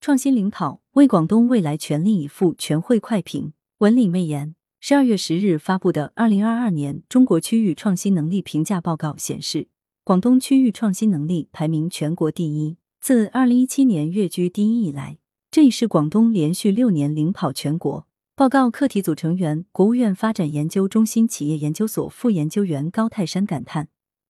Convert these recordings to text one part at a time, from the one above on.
创新领跑，为广东未来全力以赴。全会快评：文理媚言。十二月十日发布的《二零二二年中国区域创新能力评价报告》显示，广东区域创新能力排名全国第一。自二零一七年跃居第一以来，这已是广东连续六年领跑全国。报告课题组成员、国务院发展研究中心企业研究所副研究员高泰山感叹：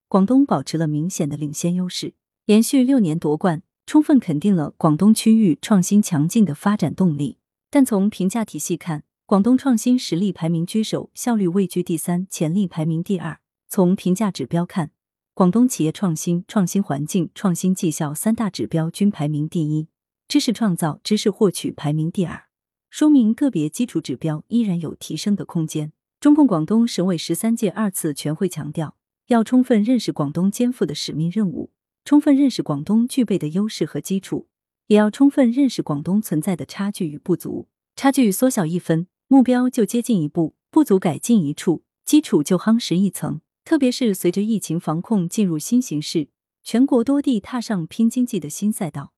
广东保持了明显的领先优势，连续六年夺冠。充分肯定了广东区域创新强劲的发展动力，但从评价体系看，广东创新实力排名居首，效率位居第三，潜力排名第二。从评价指标看，广东企业创新、创新环境、创新绩效三大指标均排名第一，知识创造、知识获取排名第二，说明个别基础指标依然有提升的空间。中共广东省委十三届二次全会强调，要充分认识广东肩负的使命任务。充分认识广东具备的优势和基础，也要充分认识广东存在的差距与不足。差距缩小一分，目标就接近一步；不足改进一处，基础就夯实一层。特别是随着疫情防控进入新形势，全国多地踏上拼经济的新赛道，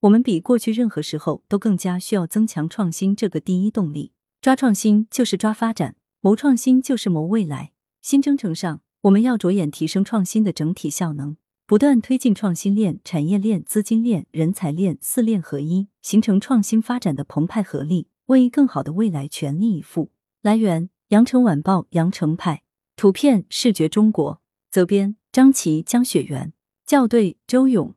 我们比过去任何时候都更加需要增强创新这个第一动力。抓创新就是抓发展，谋创新就是谋未来。新征程上，我们要着眼提升创新的整体效能。不断推进创新链、产业链、资金链、人才链四链合一，形成创新发展的澎湃合力，为更好的未来全力以赴。来源：羊城晚报·羊城派，图片：视觉中国，责编：张琪、江雪源，校对：周勇。